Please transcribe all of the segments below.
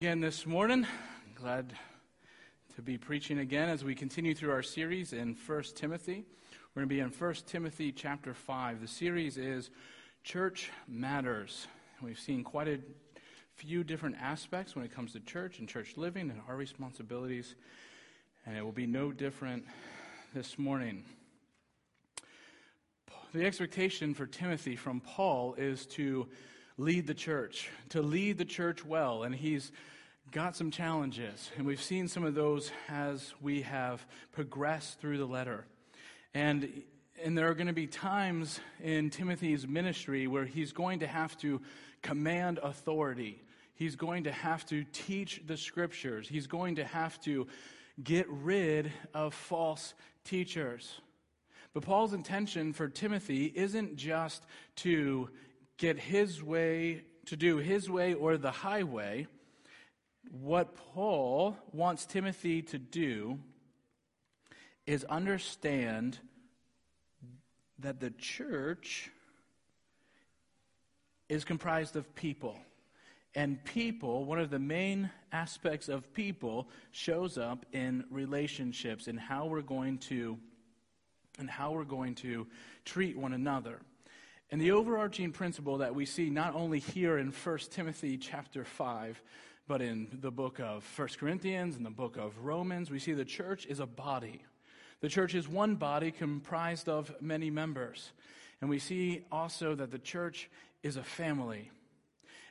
again this morning. Glad to be preaching again as we continue through our series in 1 Timothy. We're going to be in 1 Timothy chapter 5. The series is Church Matters. We've seen quite a few different aspects when it comes to church and church living and our responsibilities, and it will be no different this morning. The expectation for Timothy from Paul is to lead the church, to lead the church well. And he's got some challenges. And we've seen some of those as we have progressed through the letter. And, and there are going to be times in Timothy's ministry where he's going to have to command authority. He's going to have to teach the scriptures. He's going to have to get rid of false teachers. But Paul's intention for Timothy isn't just to get his way, to do his way or the highway, what Paul wants Timothy to do is understand that the church is comprised of people. And people, one of the main aspects of people, shows up in relationships and how we're going to and how we're going to treat one another. And the overarching principle that we see not only here in 1 Timothy chapter 5, but in the book of 1 Corinthians and the book of Romans, we see the church is a body. The church is one body comprised of many members. And we see also that the church is a family.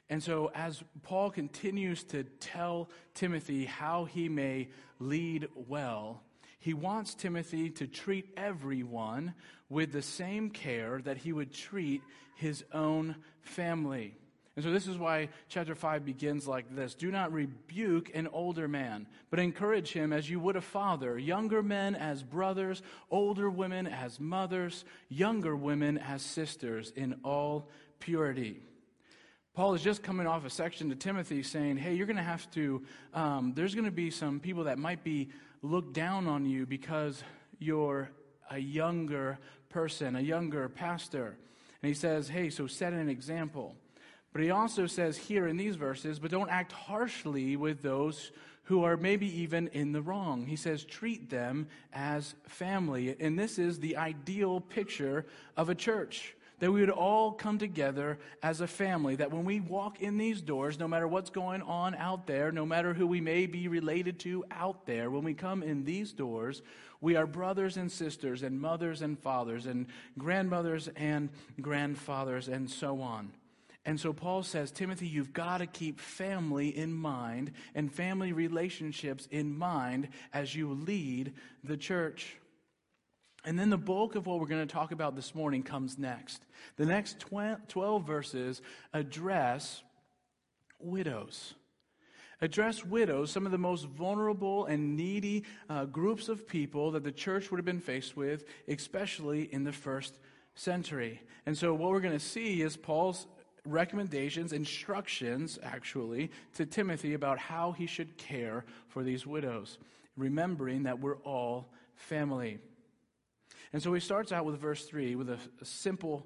And so, as Paul continues to tell Timothy how he may lead well, he wants Timothy to treat everyone with the same care that he would treat his own family. And so, this is why chapter 5 begins like this Do not rebuke an older man, but encourage him as you would a father, younger men as brothers, older women as mothers, younger women as sisters, in all purity. Paul is just coming off a section to Timothy saying, Hey, you're going to have to, um, there's going to be some people that might be looked down on you because you're a younger person, a younger pastor. And he says, Hey, so set an example. But he also says here in these verses, but don't act harshly with those who are maybe even in the wrong. He says, treat them as family. And this is the ideal picture of a church. That we would all come together as a family. That when we walk in these doors, no matter what's going on out there, no matter who we may be related to out there, when we come in these doors, we are brothers and sisters, and mothers and fathers, and grandmothers and grandfathers, and so on. And so Paul says, Timothy, you've got to keep family in mind and family relationships in mind as you lead the church. And then the bulk of what we're going to talk about this morning comes next. The next 12 verses address widows. Address widows, some of the most vulnerable and needy uh, groups of people that the church would have been faced with, especially in the first century. And so, what we're going to see is Paul's recommendations, instructions, actually, to Timothy about how he should care for these widows, remembering that we're all family. And so he starts out with verse 3 with a, a simple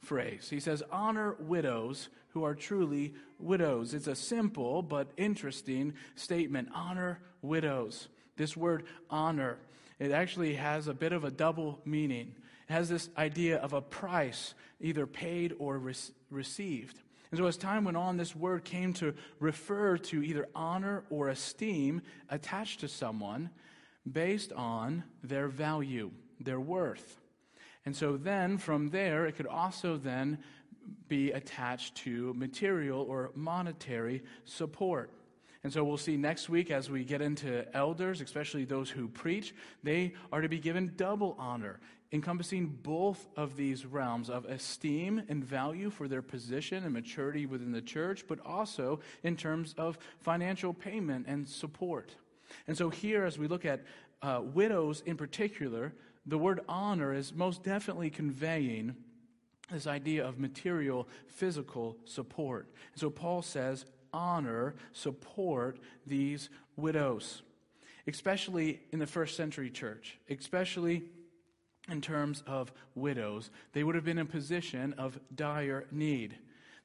phrase. He says, Honor widows who are truly widows. It's a simple but interesting statement. Honor widows. This word honor, it actually has a bit of a double meaning. It has this idea of a price, either paid or re- received. And so, as time went on, this word came to refer to either honor or esteem attached to someone based on their value, their worth. And so, then from there, it could also then be attached to material or monetary support. And so we'll see next week as we get into elders, especially those who preach, they are to be given double honor encompassing both of these realms of esteem and value for their position and maturity within the church, but also in terms of financial payment and support. And so, here, as we look at uh, widows in particular, the word honor is most definitely conveying this idea of material, physical support. And so, Paul says, honor, support these widows, especially in the first century church, especially in terms of widows. They would have been in a position of dire need.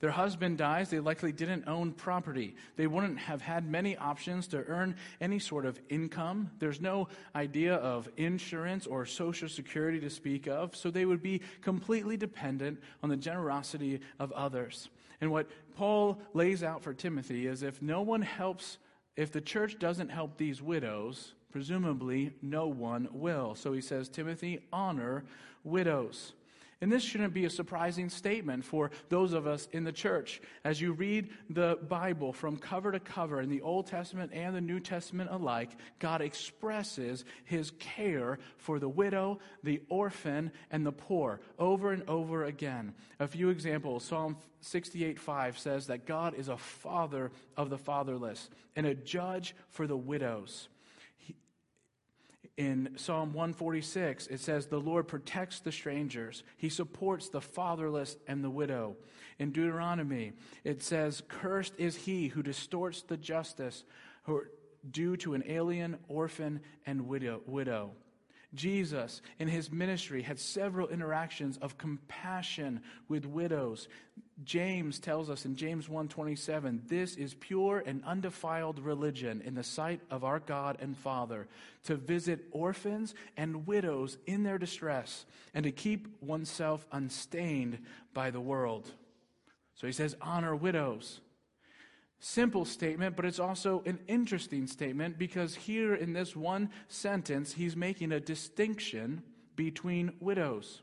Their husband dies, they likely didn't own property. They wouldn't have had many options to earn any sort of income. There's no idea of insurance or social security to speak of, so they would be completely dependent on the generosity of others. And what Paul lays out for Timothy is if no one helps, if the church doesn't help these widows, presumably no one will. So he says, Timothy, honor widows. And this shouldn't be a surprising statement for those of us in the church. As you read the Bible from cover to cover in the Old Testament and the New Testament alike, God expresses his care for the widow, the orphan, and the poor over and over again. A few examples Psalm 68 5 says that God is a father of the fatherless and a judge for the widows in Psalm 146, it says, The Lord protects the strangers, He supports the fatherless and the widow. In Deuteronomy, it says, Cursed is he who distorts the justice due to an alien, orphan, and widow. Jesus, in his ministry, had several interactions of compassion with widows. James tells us in James 1:27, "This is pure and undefiled religion in the sight of our God and Father, to visit orphans and widows in their distress, and to keep oneself unstained by the world." So he says, "Honor widows." Simple statement, but it's also an interesting statement because here in this one sentence, he's making a distinction between widows.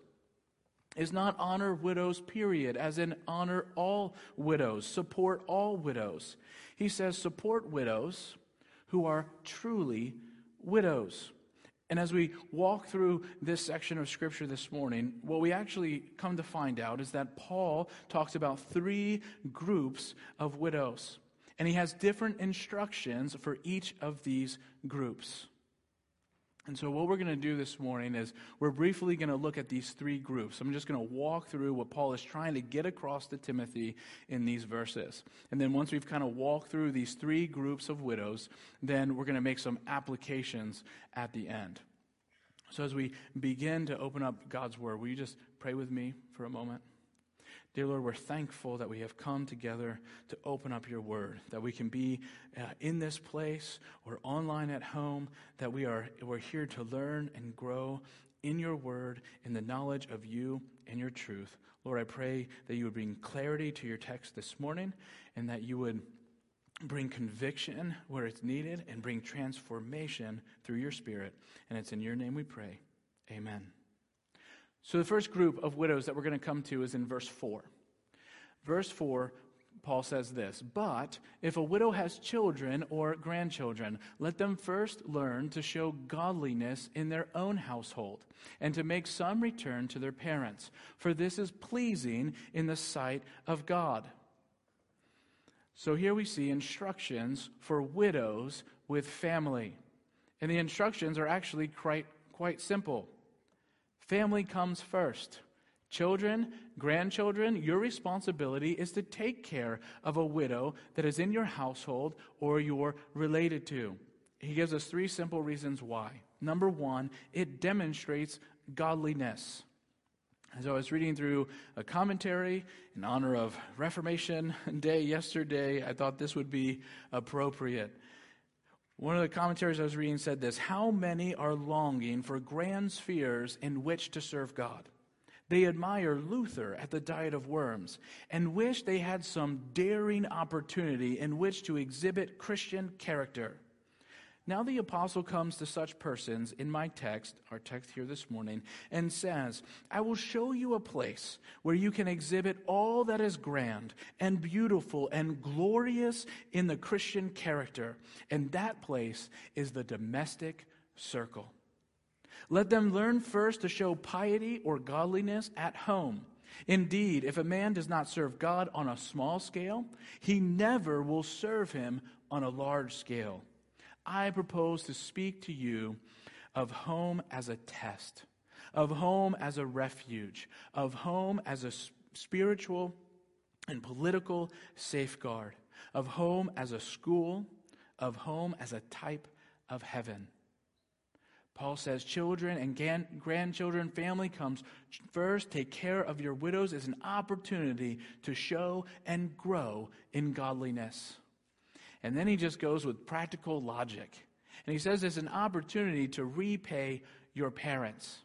Is not honor widows, period, as in honor all widows, support all widows. He says support widows who are truly widows. And as we walk through this section of Scripture this morning, what we actually come to find out is that Paul talks about three groups of widows. And he has different instructions for each of these groups. And so, what we're going to do this morning is we're briefly going to look at these three groups. I'm just going to walk through what Paul is trying to get across to Timothy in these verses. And then, once we've kind of walked through these three groups of widows, then we're going to make some applications at the end. So, as we begin to open up God's Word, will you just pray with me for a moment? Dear Lord, we're thankful that we have come together to open up your word, that we can be uh, in this place or online at home, that we are we're here to learn and grow in your word, in the knowledge of you and your truth. Lord, I pray that you would bring clarity to your text this morning and that you would bring conviction where it's needed and bring transformation through your spirit. And it's in your name we pray. Amen. So, the first group of widows that we're going to come to is in verse 4. Verse 4, Paul says this But if a widow has children or grandchildren, let them first learn to show godliness in their own household and to make some return to their parents, for this is pleasing in the sight of God. So, here we see instructions for widows with family. And the instructions are actually quite, quite simple. Family comes first. Children, grandchildren, your responsibility is to take care of a widow that is in your household or you're related to. He gives us three simple reasons why. Number one, it demonstrates godliness. As I was reading through a commentary in honor of Reformation Day yesterday, I thought this would be appropriate. One of the commentaries I was reading said this How many are longing for grand spheres in which to serve God? They admire Luther at the Diet of Worms and wish they had some daring opportunity in which to exhibit Christian character. Now the apostle comes to such persons in my text, our text here this morning, and says, I will show you a place where you can exhibit all that is grand and beautiful and glorious in the Christian character. And that place is the domestic circle. Let them learn first to show piety or godliness at home. Indeed, if a man does not serve God on a small scale, he never will serve him on a large scale. I propose to speak to you of home as a test, of home as a refuge, of home as a spiritual and political safeguard, of home as a school, of home as a type of heaven. Paul says, children and grandchildren, family comes first. Take care of your widows as an opportunity to show and grow in godliness. And then he just goes with practical logic. And he says it's an opportunity to repay your parents.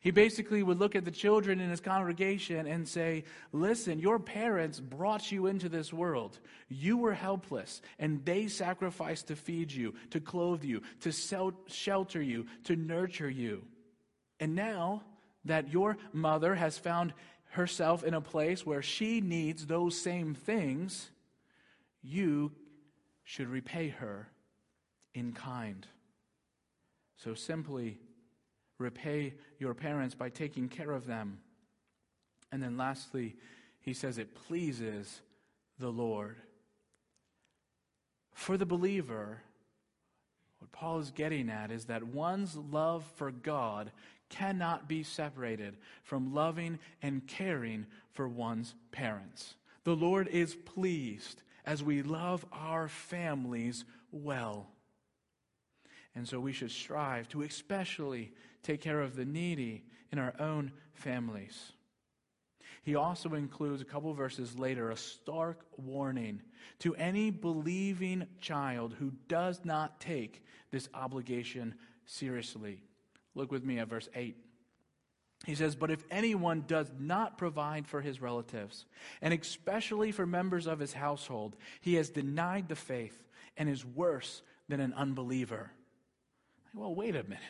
He basically would look at the children in his congregation and say, Listen, your parents brought you into this world. You were helpless, and they sacrificed to feed you, to clothe you, to shelter you, to nurture you. And now that your mother has found herself in a place where she needs those same things, you should repay her in kind. So simply repay your parents by taking care of them. And then lastly, he says it pleases the Lord. For the believer, what Paul is getting at is that one's love for God cannot be separated from loving and caring for one's parents. The Lord is pleased as we love our families well. And so we should strive to especially take care of the needy in our own families. He also includes a couple verses later a stark warning to any believing child who does not take this obligation seriously. Look with me at verse 8. He says, But if anyone does not provide for his relatives, and especially for members of his household, he has denied the faith and is worse than an unbeliever. Well, wait a minute.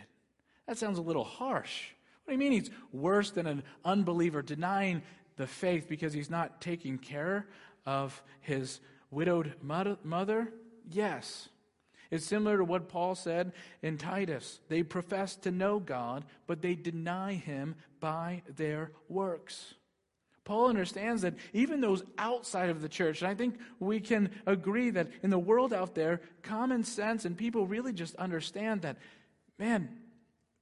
That sounds a little harsh. What do you mean he's worse than an unbeliever, denying the faith because he's not taking care of his widowed mother? Yes. It's similar to what Paul said in Titus. They profess to know God, but they deny him by their works. Paul understands that even those outside of the church, and I think we can agree that in the world out there, common sense and people really just understand that, man,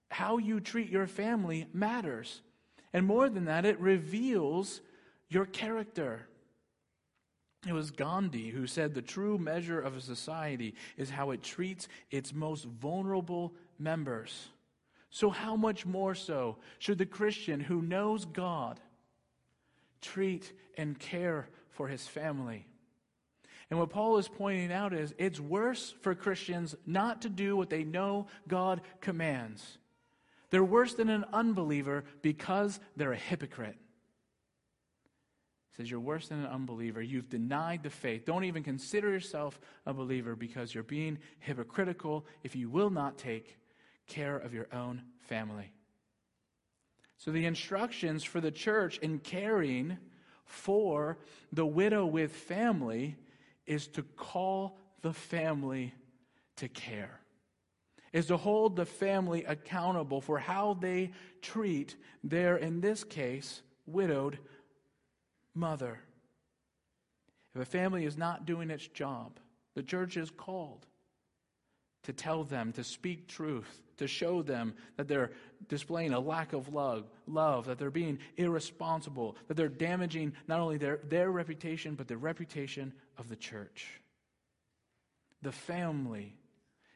how you treat your family matters. And more than that, it reveals your character. It was Gandhi who said the true measure of a society is how it treats its most vulnerable members. So, how much more so should the Christian who knows God treat and care for his family? And what Paul is pointing out is it's worse for Christians not to do what they know God commands. They're worse than an unbeliever because they're a hypocrite says you're worse than an unbeliever. You've denied the faith. Don't even consider yourself a believer because you're being hypocritical if you will not take care of your own family. So, the instructions for the church in caring for the widow with family is to call the family to care, is to hold the family accountable for how they treat their, in this case, widowed mother. If a family is not doing its job, the church is called to tell them, to speak truth, to show them that they're displaying a lack of love, love, that they're being irresponsible, that they're damaging not only their, their reputation, but the reputation of the church. The family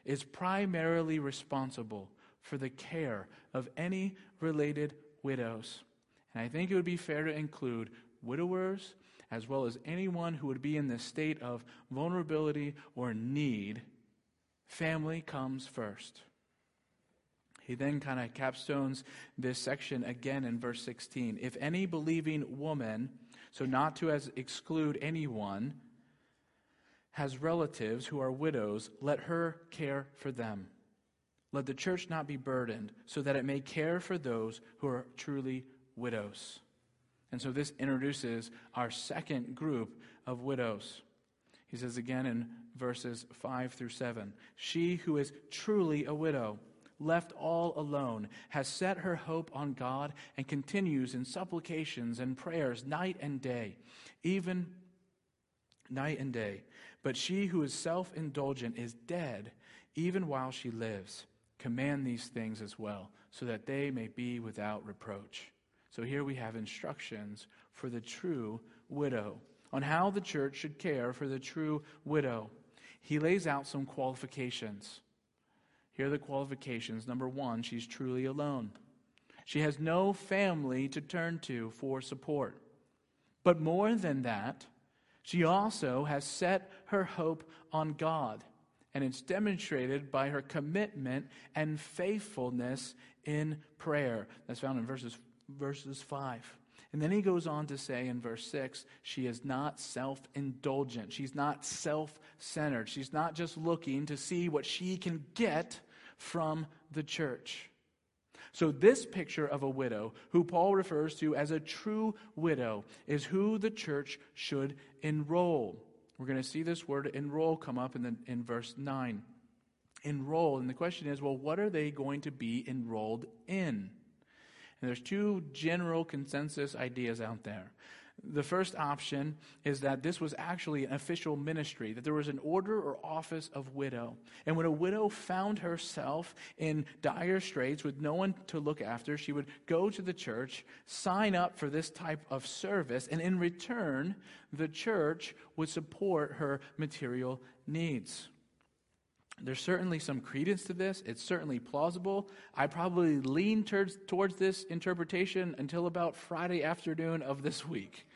is primarily responsible for the care of any related widows. And I think it would be fair to include widowers, as well as anyone who would be in this state of vulnerability or need, family comes first. He then kind of capstones this section again in verse 16. If any believing woman, so not to as exclude anyone, has relatives who are widows, let her care for them. Let the church not be burdened, so that it may care for those who are truly widows. And so this introduces our second group of widows. He says again in verses 5 through 7 She who is truly a widow, left all alone, has set her hope on God and continues in supplications and prayers night and day, even night and day. But she who is self indulgent is dead even while she lives. Command these things as well, so that they may be without reproach. So here we have instructions for the true widow on how the church should care for the true widow. He lays out some qualifications. Here are the qualifications. Number one, she's truly alone. She has no family to turn to for support. But more than that, she also has set her hope on God. And it's demonstrated by her commitment and faithfulness in prayer. That's found in verses, verses 5. And then he goes on to say in verse 6 she is not self indulgent. She's not self centered. She's not just looking to see what she can get from the church. So, this picture of a widow, who Paul refers to as a true widow, is who the church should enroll. We're going to see this word enroll come up in, the, in verse 9. Enroll. And the question is well, what are they going to be enrolled in? And there's two general consensus ideas out there. The first option is that this was actually an official ministry, that there was an order or office of widow. And when a widow found herself in dire straits with no one to look after, she would go to the church, sign up for this type of service, and in return, the church would support her material needs. There's certainly some credence to this. It's certainly plausible. I probably leaned towards, this interpretation until about Friday afternoon of this week.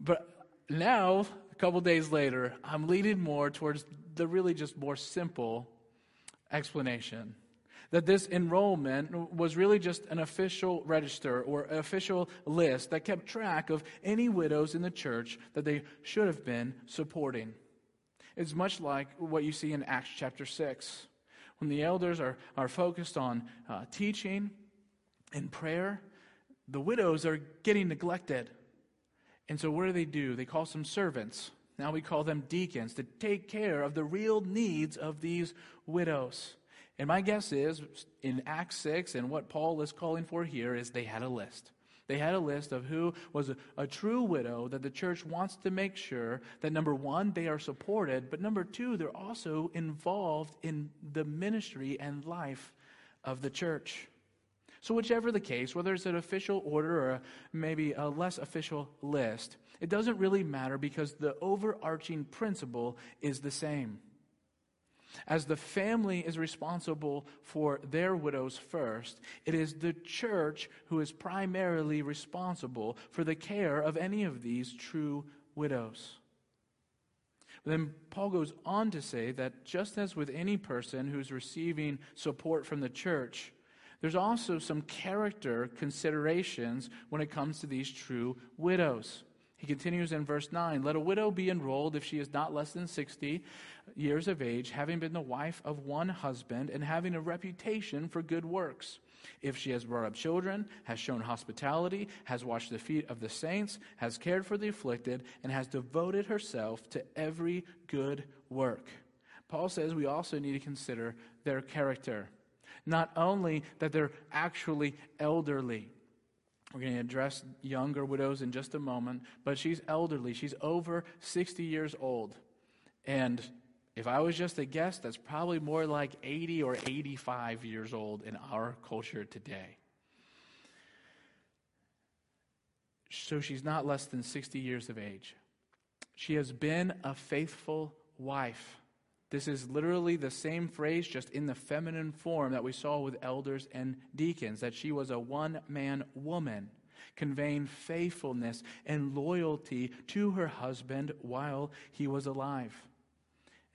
But now, a couple days later, I'm leaning more towards the really just more simple explanation. That this enrollment was really just an official register or official list that kept track of any widows in the church that they should have been supporting. It's much like what you see in Acts chapter 6. When the elders are, are focused on uh, teaching and prayer, the widows are getting neglected. And so, what do they do? They call some servants. Now we call them deacons to take care of the real needs of these widows. And my guess is in Acts 6 and what Paul is calling for here is they had a list. They had a list of who was a, a, true widow that the church wants to make sure that number one, they are supported, but number two, they're also involved in the ministry and life of the church. So, whichever the case, whether it's an official order or a, maybe a less official list, it doesn't really matter because the overarching principle is the same. As the family is responsible for their widows first, it is the church who is primarily responsible for the care of any of these true widows. then Paul goes on to say that just as with any person who's receiving support from the church, there's also some character considerations when it comes to these true widows. He continues in verse 9 Let a widow be enrolled if she is not less than 60 years of age, having been the wife of one husband, and having a reputation for good works. If she has brought up children, has shown hospitality, has washed the feet of the saints, has cared for the afflicted, and has devoted herself to every good work. Paul says we also need to consider their character. Not only that they're actually elderly, we're going to address younger widows in just a moment, but she's elderly. She's over 60 years old. And if I was just a guess, that's probably more like 80 or 85 years old in our culture today. So she's not less than 60 years of age. She has been a faithful wife. This is literally the same phrase, just in the feminine form that we saw with elders and deacons, that she was a one man woman, conveying faithfulness and loyalty to her husband while he was alive.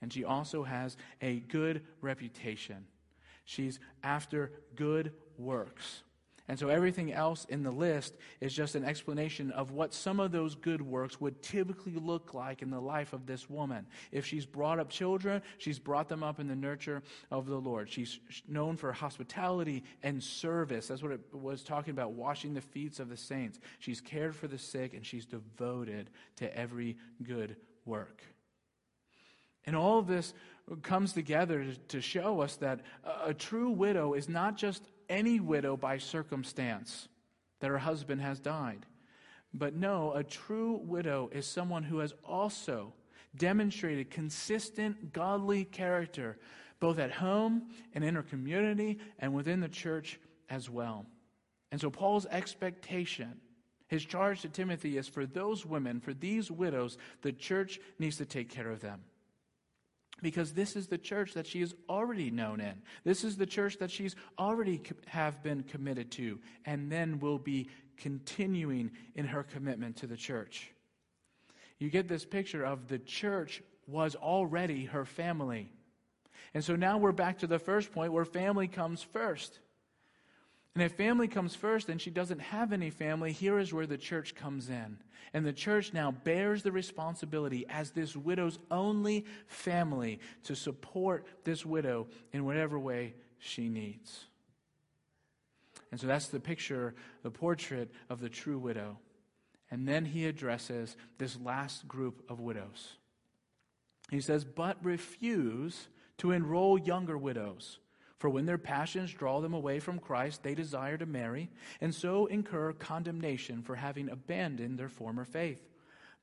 And she also has a good reputation. She's after good works. And so everything else in the list is just an explanation of what some of those good works would typically look like in the life of this woman. If she's brought up children, she's brought them up in the nurture of the Lord. She's known for hospitality and service. That's what it was talking about, washing the feet of the saints. She's cared for the sick and she's devoted to every good work. And all of this comes together to show us that a true widow is not just any widow by circumstance that her husband has died. But no, a true widow is someone who has also demonstrated consistent godly character, both at home and in her community and within the church as well. And so, Paul's expectation, his charge to Timothy is for those women, for these widows, the church needs to take care of them. Because this is the church that she is already known in. This is the church that she's already co- have been committed to and then will be continuing in her commitment to the church. You get this picture of the church was already her family. And so now we're back to the first point where family comes first. And if family comes first and she doesn't have any family, here is where the church comes in. And the church now bears the responsibility as this widow's only family to support this widow in whatever way she needs. And so that's the picture, the portrait of the true widow. And then he addresses this last group of widows. He says, But refuse to enroll younger widows. For when their passions draw them away from Christ, they desire to marry, and so incur condemnation for having abandoned their former faith.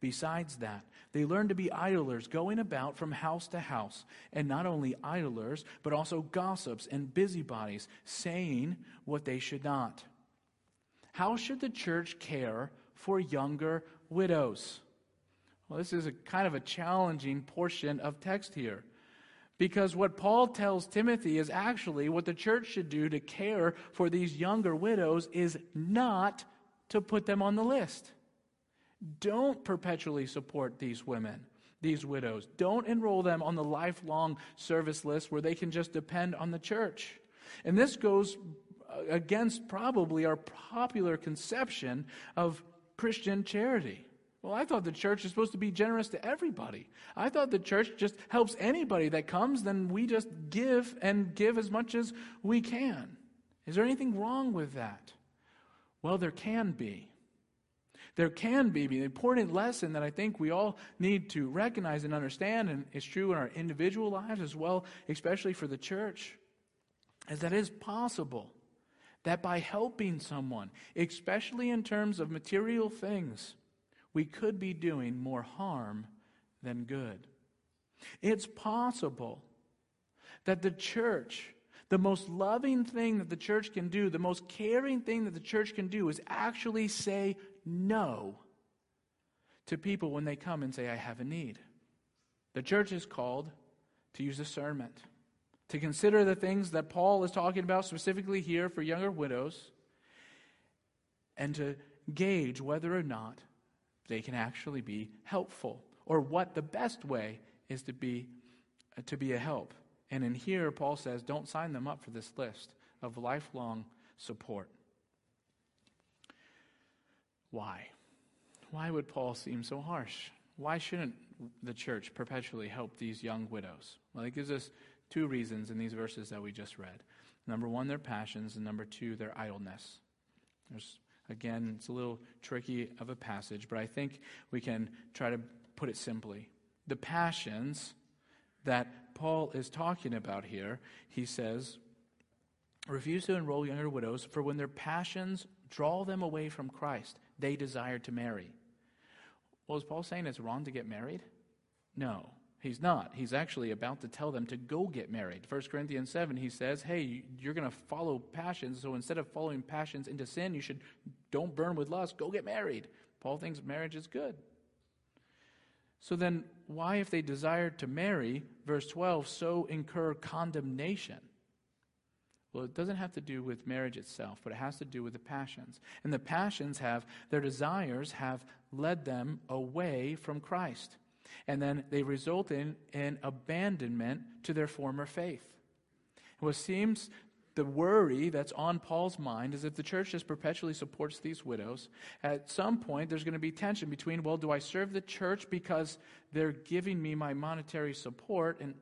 Besides that, they learn to be idlers, going about from house to house, and not only idlers, but also gossips and busybodies, saying what they should not. How should the church care for younger widows? Well, this is a kind of a challenging portion of text here. Because what Paul tells Timothy is actually what the church should do to care for these younger widows is not to put them on the list. Don't perpetually support these women, these widows. Don't enroll them on the lifelong service list where they can just depend on the church. And this goes uh, against probably our popular conception of Christian charity. Well, I thought the church is supposed to be generous to everybody. I thought the church just helps anybody that comes, then we just give and give as much as we can. Is there anything wrong with that? Well, there can be. There can be. The important lesson that I think we all need to recognize and understand, and it's true in our individual lives as well, especially for the church, is that it is possible that by helping someone, especially in terms of material things, we could be doing more harm than good. It's possible that the church, the most loving thing that the church can do, the most caring thing that the church can do, is actually say no to people when they come and say, I have a need. The church is called to use discernment to consider the things that Paul is talking about specifically here for younger widows, and to gauge whether or not they can actually be helpful or what the best way is to be uh, to be a help. And in here Paul says don't sign them up for this list of lifelong support. Why? Why would Paul seem so harsh? Why shouldn't the church perpetually help these young widows? Well, it gives us two reasons in these verses that we just read. Number one, their passions, and number two, their idleness. There's, again, it's a little tricky of a passage, but I think we can try to put it simply. The passions that Paul is talking about here, he says, refuse to enroll younger widows, for when their passions draw them away from Christ, they desire to marry. Well, is Paul saying it's wrong to get married? No. He's not. He's actually about to tell them to go get married. 1 Corinthians 7, he says, hey, you're going to follow passions. So instead of following passions into sin, you should don't burn with lust, go get married. Paul thinks marriage is good. So then, why, if they desired to marry, verse 12, so incur condemnation? Well, it doesn't have to do with marriage itself, but it has to do with the passions. And the passions have, their desires have led them away from Christ and then they result in an abandonment to their former faith. What seems the worry that's on Paul's mind is if the church just perpetually supports these widows, at some point there's going to be tension between, well, do I serve the church because they're giving me my monetary support, and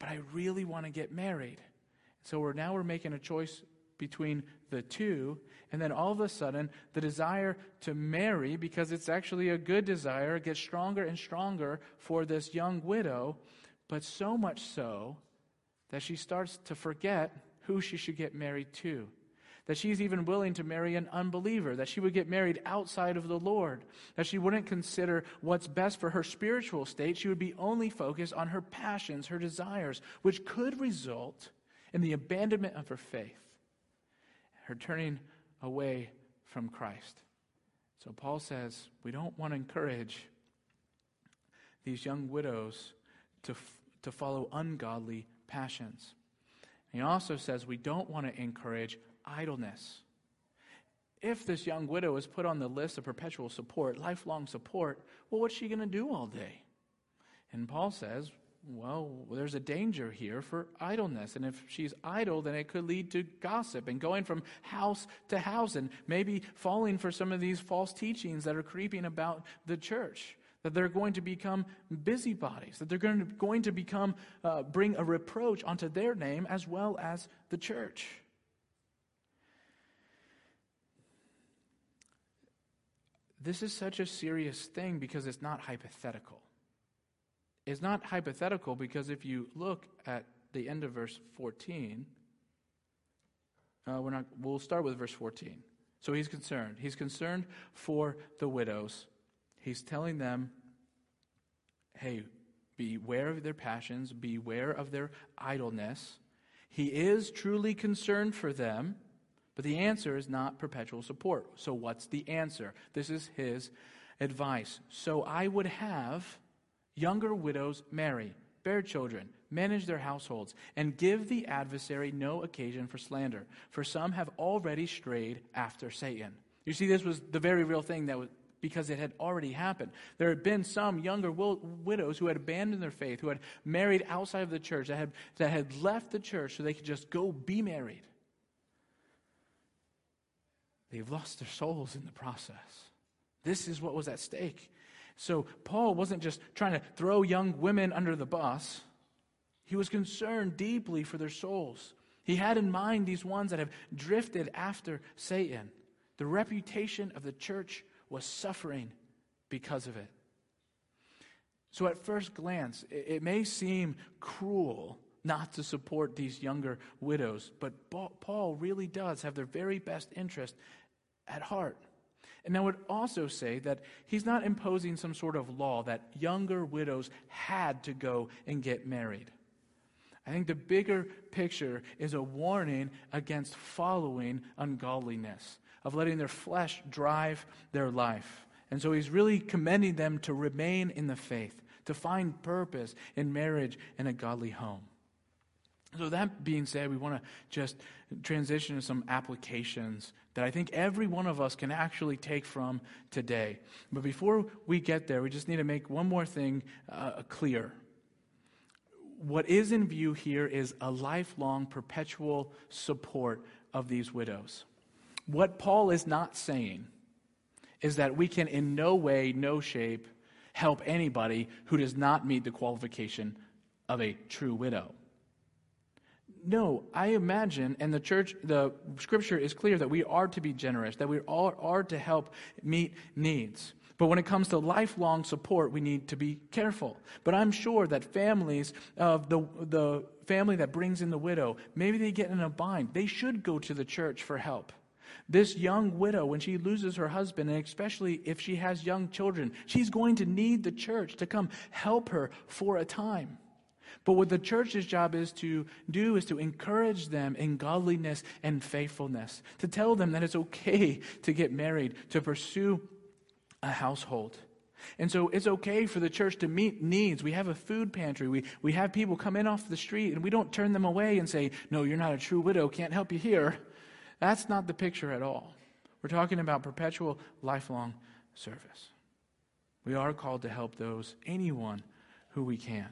but I really want to get married. So we're now we're making a choice between the two. And then all of a sudden, the desire to marry, because it's actually a good desire, gets stronger and stronger for this young widow, but so much so that she starts to forget who she should get married to. That she's even willing to marry an unbeliever, that she would get married outside of the Lord, that she wouldn't consider what's best for her spiritual state. She would be only focused on her passions, her desires, which could result in the abandonment of her faith her turning away from Christ. So Paul says we don't want to encourage these young widows to, to follow ungodly passions. He also says we don't want to encourage idleness. If this young widow is put on the list of perpetual support, lifelong support, well, what's she going to do all day? And Paul says, well, there's a danger here for idleness. And if she's idle, then it could lead to gossip and going from house to house and maybe falling for some of these false teachings that are creeping about the church. That they're going to become busybodies, that they're going to, going to become, uh, bring a reproach onto their name as well as the church. This is such a serious thing because it's not hypothetical is not hypothetical because if you look at the end of verse 14, uh, we're not, we'll start with verse 14. So he's concerned. He's concerned for the widows. He's telling them, hey, beware of their passions, beware of their idleness. He is truly concerned for them, but the answer is not perpetual support. So, what's the answer? This is his advice. So, I would have Younger widows marry, bear children, manage their households, and give the adversary no occasion for slander, for some have already strayed after Satan. You see, this was the very real thing that was because it had already happened. There had been some younger widows who had abandoned their faith, who had married outside of the church, that had, that had left the church so they could just go be married. They've lost their souls in the process. This is what was at stake. So Paul wasn't just trying to throw young women under the bus, he was concerned deeply for their souls. He had in mind these ones that have drifted after Satan. The reputation of the church was suffering because of it. So, at first glance, it may seem cruel not to support these younger widows, but Paul really does have their very best interest at heart. And I would also say that he's not imposing some sort of law that younger widows had to go and get married. I think the bigger picture is a warning against following ungodliness, of letting their flesh drive their life. And so he's really commending them to remain in the faith, to find purpose in marriage and a godly home. So, that being said, we want to just transition to some applications that I think every one of us can actually take from today. But before we get there, we just need to make one more thing uh, clear. What is in view here is a lifelong, perpetual support of these widows. What Paul is not saying is that we can, in no way, no shape, help anybody who does not meet the qualification of a true widow. No, I imagine, and the church, the scripture is clear that we are to be generous, that we all are to help meet needs. But when it comes to lifelong support, we need to be careful. But I'm sure that families of the, the family that brings in the widow, maybe they get in a bind. They should go to the church for help. This young widow, when she loses her husband, and especially if she has young children, she's going to need the church to come help her for a time. But what the church's job is to do is to encourage them in godliness and faithfulness, to tell them that it's okay to get married, to pursue a household. And so it's okay for the church to meet needs. We have a food pantry. We, we have people come in off the street, and we don't turn them away and say, No, you're not a true widow, can't help you here. That's not the picture at all. We're talking about perpetual, lifelong service. We are called to help those, anyone who we can.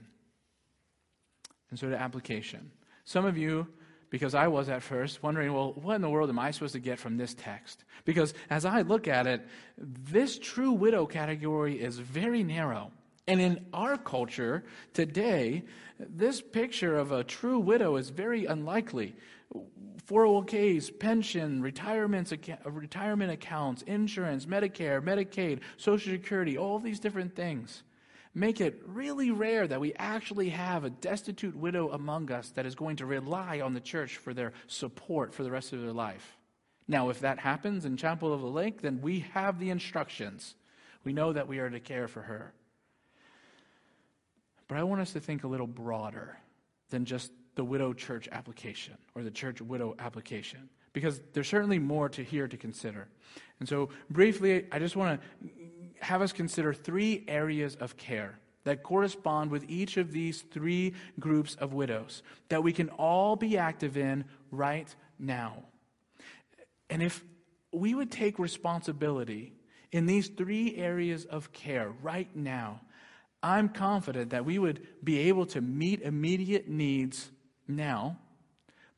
And so to application. Some of you, because I was at first, wondering, well, what in the world am I supposed to get from this text? Because as I look at it, this true widow category is very narrow. And in our culture today, this picture of a true widow is very unlikely. 401ks, pension, retirements, retirement accounts, insurance, Medicare, Medicaid, Social Security, all these different things make it really rare that we actually have a destitute widow among us that is going to rely on the church for their support for the rest of their life. Now, if that happens in Chapel of the Lake, then we have the instructions. We know that we are to care for her. But I want us to think a little broader than just the widow church application or the church widow application because there's certainly more to here to consider. And so, briefly, I just want to have us consider three areas of care that correspond with each of these three groups of widows that we can all be active in right now. And if we would take responsibility in these three areas of care right now, I'm confident that we would be able to meet immediate needs now,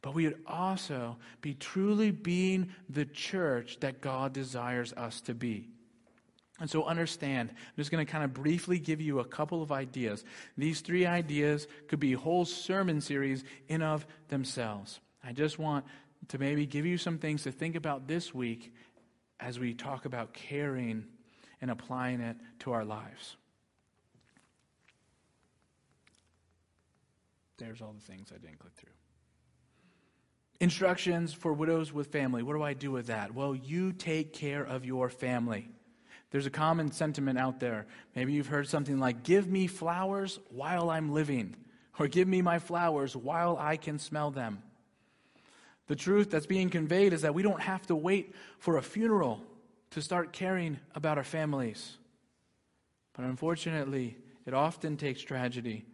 but we would also be truly being the church that God desires us to be. And so understand, I'm just going to kind of briefly give you a couple of ideas. These three ideas could be whole sermon series in of themselves. I just want to maybe give you some things to think about this week as we talk about caring and applying it to our lives. There's all the things I didn't click through. Instructions for widows with family. What do I do with that? Well, you take care of your family. There's a common sentiment out there. Maybe you've heard something like, Give me flowers while I'm living, or give me my flowers while I can smell them. The truth that's being conveyed is that we don't have to wait for a funeral to start caring about our families. But unfortunately, it often takes tragedy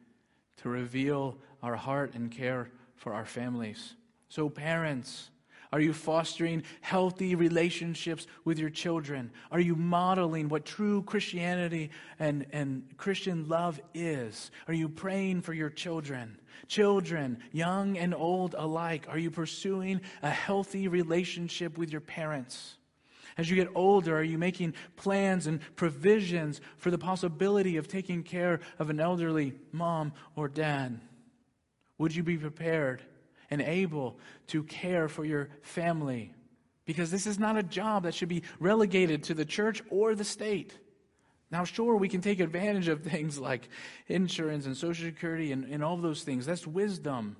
to reveal our heart and care for our families. So, parents, are you fostering healthy relationships with your children? Are you modeling what true Christianity and, and Christian love is? Are you praying for your children? Children, young and old alike, are you pursuing a healthy relationship with your parents? As you get older, are you making plans and provisions for the possibility of taking care of an elderly mom or dad? Would you be prepared and able to care for your family? Because this is not a job that should be relegated to the church or the state. Now, sure, we can take advantage of things like insurance and Social Security and, and all those things. That's wisdom.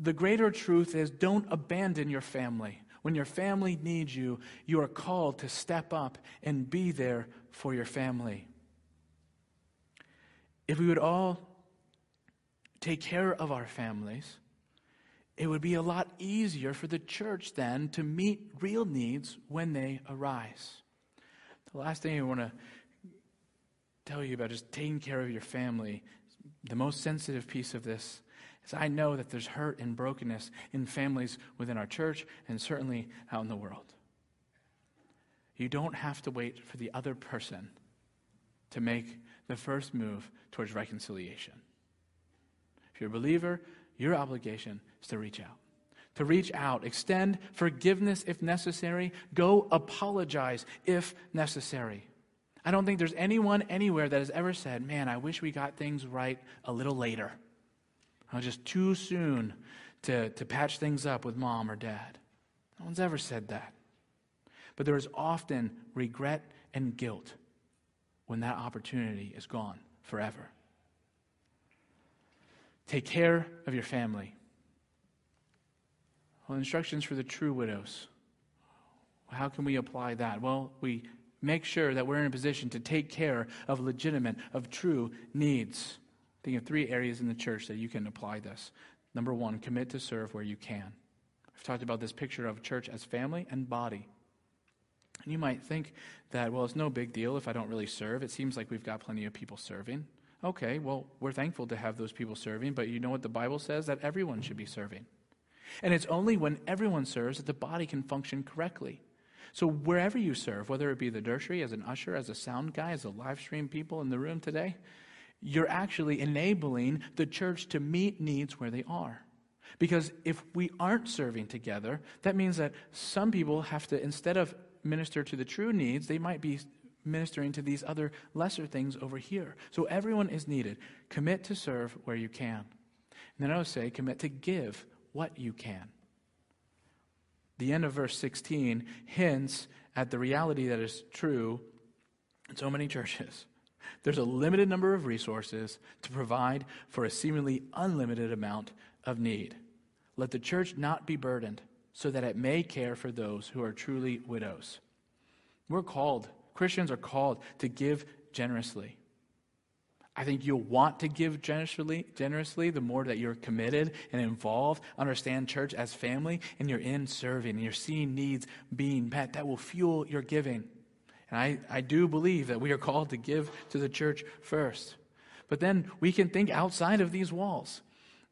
The greater truth is don't abandon your family. When your family needs you, you are called to step up and be there for your family. If we would all take care of our families, it would be a lot easier for the church then to meet real needs when they arise. The last thing I want to tell you about just taking care of your family, the most sensitive piece of this is I know that there's hurt and brokenness in families within our church and certainly out in the world. You don't have to wait for the other person to make the first move towards reconciliation. If you're a believer, your obligation is to reach out. To reach out, extend forgiveness if necessary, go apologize if necessary. I don't think there's anyone anywhere that has ever said, Man, I wish we got things right a little later. I was just too soon to, to patch things up with mom or dad. No one's ever said that. But there is often regret and guilt when that opportunity is gone forever. Take care of your family. Well, instructions for the true widows. How can we apply that? Well, we make sure that we're in a position to take care of legitimate, of true needs. Think of three areas in the church that you can apply this. Number one, commit to serve where you can. I've talked about this picture of church as family and body. And you might think that, well, it's no big deal if I don't really serve. It seems like we've got plenty of people serving. Okay, well, we're thankful to have those people serving, but you know what the Bible says? That everyone should be serving. And it's only when everyone serves that the body can function correctly. So wherever you serve, whether it be the nursery, as an usher, as a sound guy, as a live stream people in the room today, you're actually enabling the church to meet needs where they are. Because if we aren't serving together, that means that some people have to, instead of minister to the true needs, they might be ministering to these other lesser things over here. So everyone is needed. Commit to serve where you can. And then I would say, commit to give what you can. The end of verse 16 hints at the reality that is true in so many churches. There's a limited number of resources to provide for a seemingly unlimited amount of need. Let the church not be burdened so that it may care for those who are truly widows. We're called, Christians are called to give generously. I think you'll want to give generously, generously the more that you're committed and involved, understand church as family, and you're in serving, and you're seeing needs being met. That will fuel your giving. And I, I do believe that we are called to give to the church first. But then we can think outside of these walls.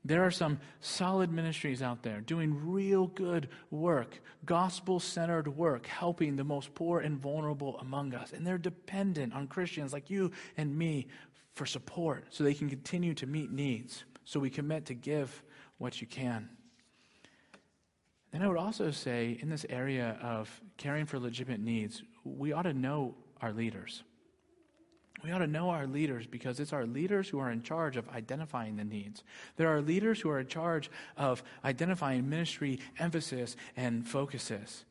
There are some solid ministries out there doing real good work, gospel centered work, helping the most poor and vulnerable among us. And they're dependent on Christians like you and me for support so they can continue to meet needs. So we commit to give what you can. Then I would also say, in this area of caring for legitimate needs, we ought to know our leaders. We ought to know our leaders because it's our leaders who are in charge of identifying the needs. There are leaders who are in charge of identifying ministry emphasis and focuses.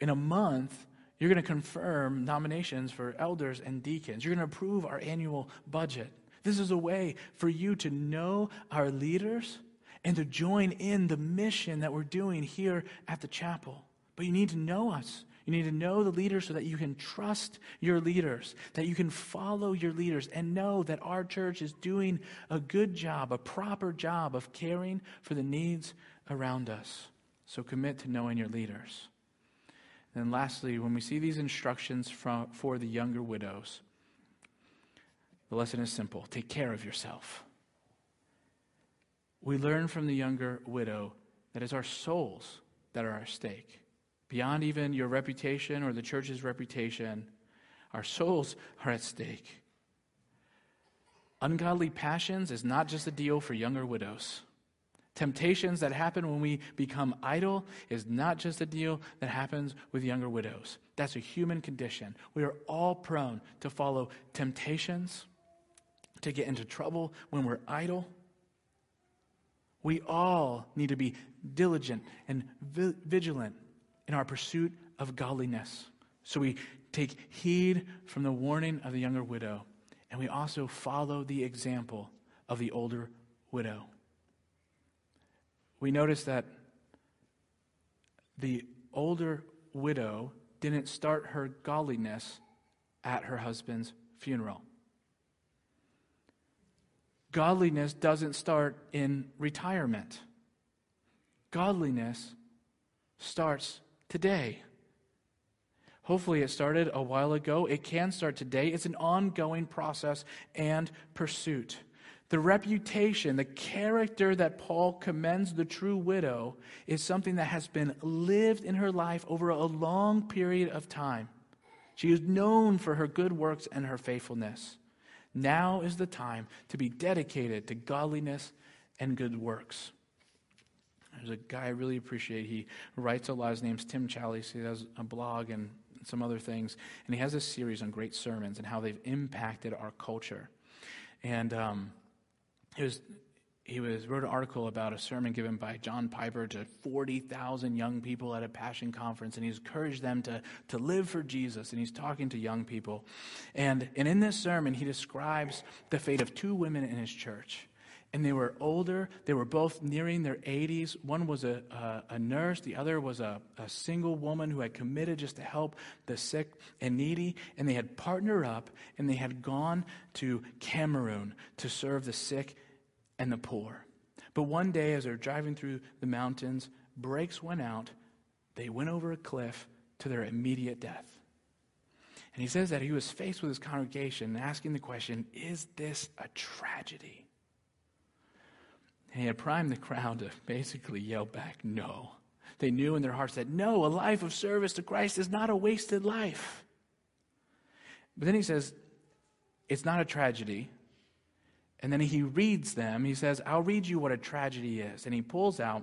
In a month, you're going to confirm nominations for elders and deacons. You're going to approve our annual budget. This is a way for you to know our leaders and to join in the mission that we're doing here at the chapel. But you need to know us. You need to know the leaders so that you can trust your leaders, that you can follow your leaders, and know that our church is doing a good job, a proper job of caring for the needs around us. So commit to knowing your leaders. And lastly, when we see these instructions from, for the younger widows, the lesson is simple take care of yourself. We learn from the younger widow that it's our souls that are at stake. Beyond even your reputation or the church's reputation, our souls are at stake. Ungodly passions is not just a deal for younger widows. Temptations that happen when we become idle is not just a deal that happens with younger widows. That's a human condition. We are all prone to follow temptations, to get into trouble when we're idle. We all need to be diligent and vigilant in our pursuit of godliness. So we take heed from the warning of the younger widow, and we also follow the example of the older widow. We notice that the older widow didn't start her godliness at her husband's funeral. Godliness doesn't start in retirement. Godliness starts today. Hopefully, it started a while ago. It can start today. It's an ongoing process and pursuit. The reputation, the character that Paul commends the true widow is something that has been lived in her life over a long period of time. She is known for her good works and her faithfulness. Now is the time to be dedicated to godliness and good works. There's a guy I really appreciate. He writes a lot. His name's Tim Challies. He has a blog and some other things. And he has a series on great sermons and how they've impacted our culture. And um, it was he was wrote an article about a sermon given by John Piper to 40,000 young people at a passion conference and he's encouraged them to, to live for Jesus and he's talking to young people. And, and in this sermon he describes the fate of two women in his church and they were older. They were both nearing their 80s. One was a, a, a nurse, the other was a, a, single woman who had committed just to help the sick and needy. And they had partnered up and they had gone to Cameroon to serve the sick and the poor. But one day, as they're driving through the mountains, brakes went out. They went over a cliff to their immediate death. And he says that he was faced with his congregation asking the question Is this a tragedy? And he had primed the crowd to basically yell back, no. They knew in their hearts that no, a life of service to Christ is not a wasted life. But then he says, it's not a tragedy. And then he reads them. He says, I'll read you what a tragedy is. And he pulls out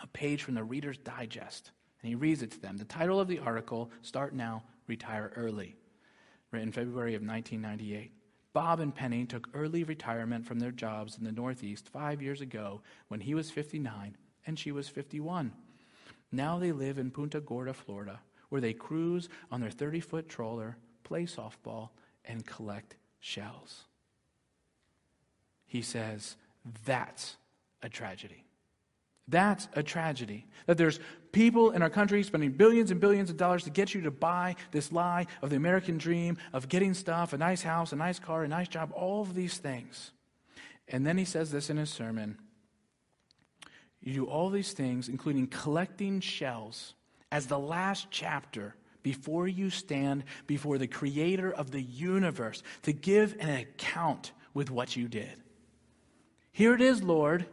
a page from the Reader's Digest and he reads it to them. The title of the article, Start Now, Retire Early, written February of 1998. Bob and Penny took early retirement from their jobs in the Northeast five years ago when he was 59 and she was 51. Now they live in Punta Gorda, Florida, where they cruise on their 30 foot trawler, play softball, and collect shells. He says, That's a tragedy. That's a tragedy. That there's people in our country spending billions and billions of dollars to get you to buy this lie of the American dream of getting stuff, a nice house, a nice car, a nice job, all of these things. And then he says this in his sermon You do all these things, including collecting shells, as the last chapter before you stand before the creator of the universe to give an account with what you did. Here it is, Lord.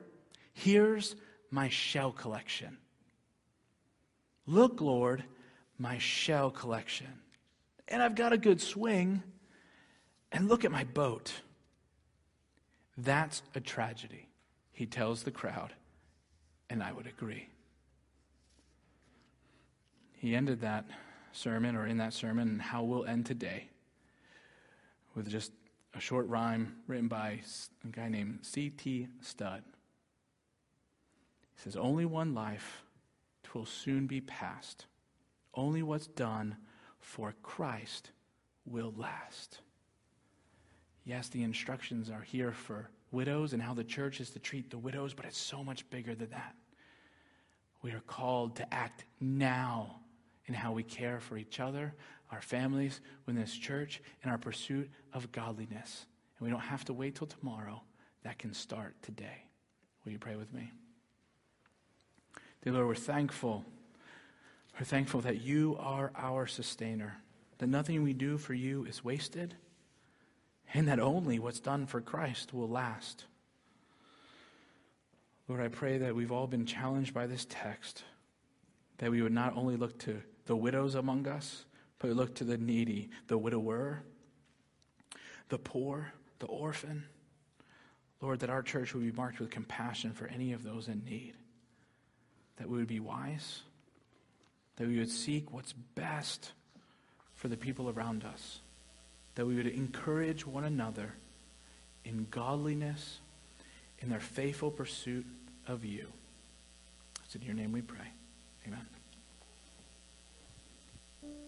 Here's my shell collection. Look, Lord, my shell collection. And I've got a good swing. And look at my boat. That's a tragedy, he tells the crowd. And I would agree. He ended that sermon, or in that sermon, and how we'll end today, with just a short rhyme written by a guy named C.T. Studd. He says, Only one life, twill soon be past. Only what's done for Christ will last. Yes, the instructions are here for widows and how the church is to treat the widows, but it's so much bigger than that. We are called to act now in how we care for each other, our families, within this church, in our pursuit of godliness. And we don't have to wait till tomorrow. That can start today. Will you pray with me? Dear Lord, we're thankful. We're thankful that you are our sustainer, that nothing we do for you is wasted, and that only what's done for Christ will last. Lord, I pray that we've all been challenged by this text, that we would not only look to the widows among us, but we look to the needy, the widower, the poor, the orphan. Lord, that our church would be marked with compassion for any of those in need. That we would be wise, that we would seek what's best for the people around us, that we would encourage one another in godliness, in their faithful pursuit of you. It's in your name we pray. Amen.